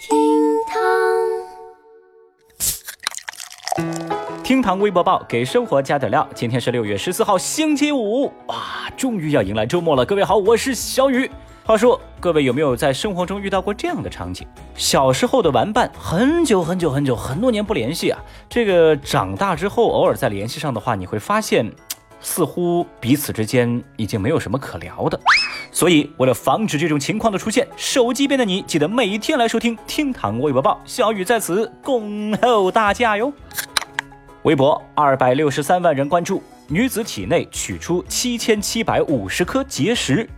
厅堂，厅堂微博报给生活加点料。今天是六月十四号，星期五，哇，终于要迎来周末了。各位好，我是小雨。话说，各位有没有在生活中遇到过这样的场景？小时候的玩伴，很久很久很久很多年不联系啊，这个长大之后偶尔再联系上的话，你会发现，似乎彼此之间已经没有什么可聊的。所以，为了防止这种情况的出现，手机边的你记得每天来收听《厅堂微博报》，小雨在此恭候大驾哟。微博二百六十三万人关注，女子体内取出七千七百五十颗结石。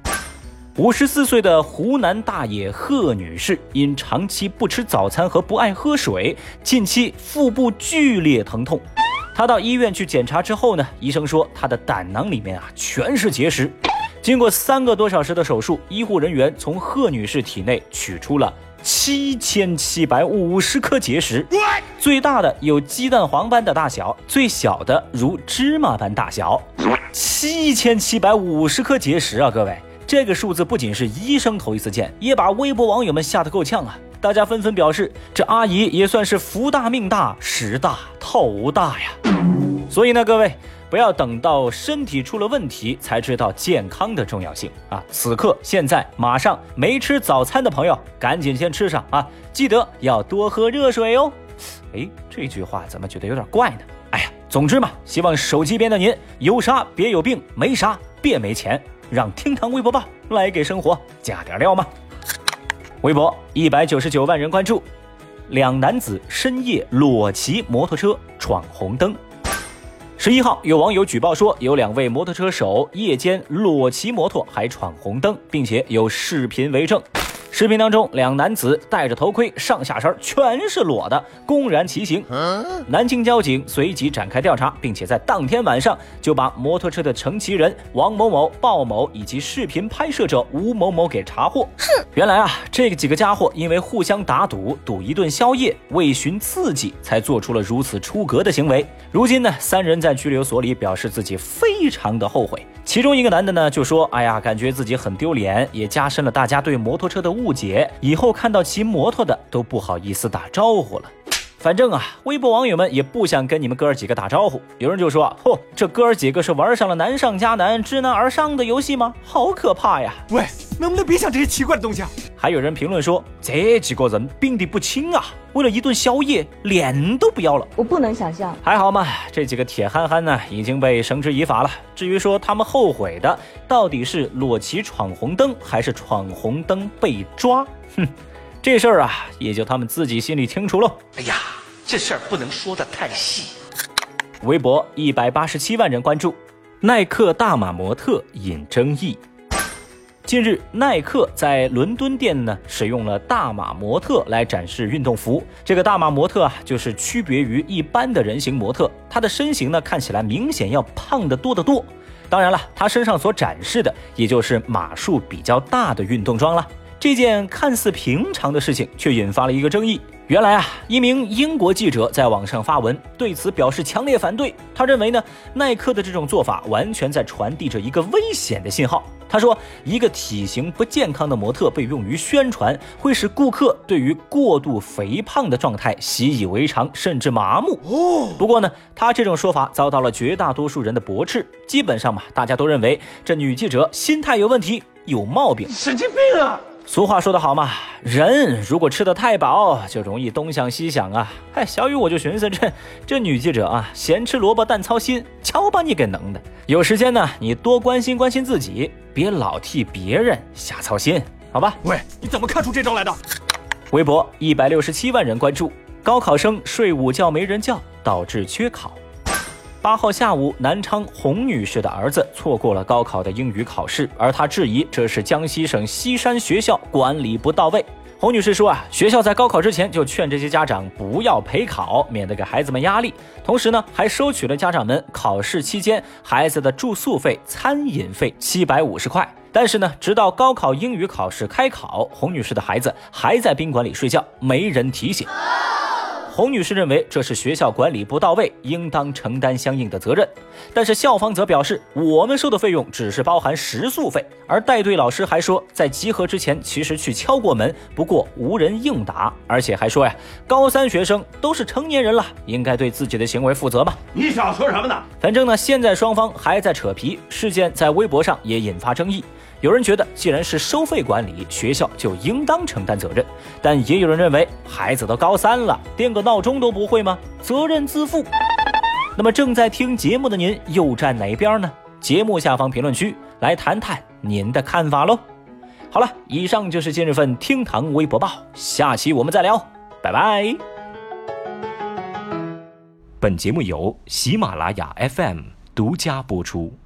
五十四岁的湖南大爷贺女士，因长期不吃早餐和不爱喝水，近期腹部剧烈疼痛。她到医院去检查之后呢，医生说他的胆囊里面啊全是结石。经过三个多小时的手术，医护人员从贺女士体内取出了七千七百五十颗结石，最大的有鸡蛋黄般的大小，最小的如芝麻般大小。七千七百五十颗结石啊，各位，这个数字不仅是医生头一次见，也把微博网友们吓得够呛啊！大家纷纷表示，这阿姨也算是福大命大，时大头大呀。所以呢，各位。不要等到身体出了问题才知道健康的重要性啊！此刻、现在、马上，没吃早餐的朋友赶紧先吃上啊！记得要多喝热水哦。哎，这句话怎么觉得有点怪呢？哎呀，总之嘛，希望手机边的您有啥别有病，没啥别没钱，让厅堂微博报来给生活加点料嘛。微博一百九十九万人关注，两男子深夜裸骑摩托车闯红灯。十一号，有网友举报说，有两位摩托车手夜间裸骑摩托，还闯红灯，并且有视频为证。视频当中，两男子戴着头盔，上下身全是裸的，公然骑行。南京交警随即展开调查，并且在当天晚上就把摩托车的乘骑人王某某、鲍某以及视频拍摄者吴某某给查获。哼，原来啊，这几个家伙因为互相打赌，赌一顿宵夜，为寻刺激，才做出了如此出格的行为。如今呢，三人在拘留所里表示自己非常的后悔。其中一个男的呢就说：“哎呀，感觉自己很丢脸，也加深了大家对摩托车的误解。以后看到骑摩托的都不好意思打招呼了。反正啊，微博网友们也不想跟你们哥儿几个打招呼。有人就说：‘嚯，这哥儿几个是玩上了难上加难、知难而上的游戏吗？好可怕呀！’喂，能不能别想这些奇怪的东西啊？”还有人评论说：“这几个人病得不轻啊，为了一顿宵夜，脸都不要了。”我不能想象。还好嘛，这几个铁憨憨呢，已经被绳之以法了。至于说他们后悔的，到底是裸骑闯红灯，还是闯红灯被抓？哼，这事儿啊，也就他们自己心里清楚喽。哎呀，这事儿不能说的太细。微博一百八十七万人关注，耐克大码模特引争议。近日，耐克在伦敦店呢使用了大码模特来展示运动服。这个大码模特啊，就是区别于一般的人形模特，她的身形呢看起来明显要胖得多得多。当然了，她身上所展示的也就是码数比较大的运动装了。这件看似平常的事情，却引发了一个争议。原来啊，一名英国记者在网上发文，对此表示强烈反对。他认为呢，耐克的这种做法完全在传递着一个危险的信号。他说，一个体型不健康的模特被用于宣传，会使顾客对于过度肥胖的状态习以为常，甚至麻木。哦，不过呢，他这种说法遭到了绝大多数人的驳斥。基本上嘛，大家都认为这女记者心态有问题，有毛病，神经病啊！俗话说得好嘛，人如果吃得太饱，就容易东想西想啊。哎，小雨我就寻思，这这女记者啊，咸吃萝卜淡操心，瞧把你给能的。有时间呢，你多关心关心自己，别老替别人瞎操心，好吧？喂，你怎么看出这招来的？微博一百六十七万人关注，高考生睡午觉没人叫，导致缺考。八号下午，南昌洪女士的儿子错过了高考的英语考试，而她质疑这是江西省西山学校管理不到位。洪女士说啊，学校在高考之前就劝这些家长不要陪考，免得给孩子们压力。同时呢，还收取了家长们考试期间孩子的住宿费、餐饮费七百五十块。但是呢，直到高考英语考试开考，洪女士的孩子还在宾馆里睡觉，没人提醒。洪女士认为这是学校管理不到位，应当承担相应的责任。但是校方则表示，我们收的费用只是包含食宿费。而带队老师还说，在集合之前其实去敲过门，不过无人应答，而且还说呀，高三学生都是成年人了，应该对自己的行为负责吧。你想说什么呢？反正呢，现在双方还在扯皮，事件在微博上也引发争议。有人觉得，既然是收费管理，学校就应当承担责任；但也有人认为，孩子都高三了，垫个闹钟都不会吗？责任自负。那么，正在听节目的您又站哪边呢？节目下方评论区来谈谈您的看法喽。好了，以上就是今日份厅堂微博报，下期我们再聊，拜拜。本节目由喜马拉雅 FM 独家播出。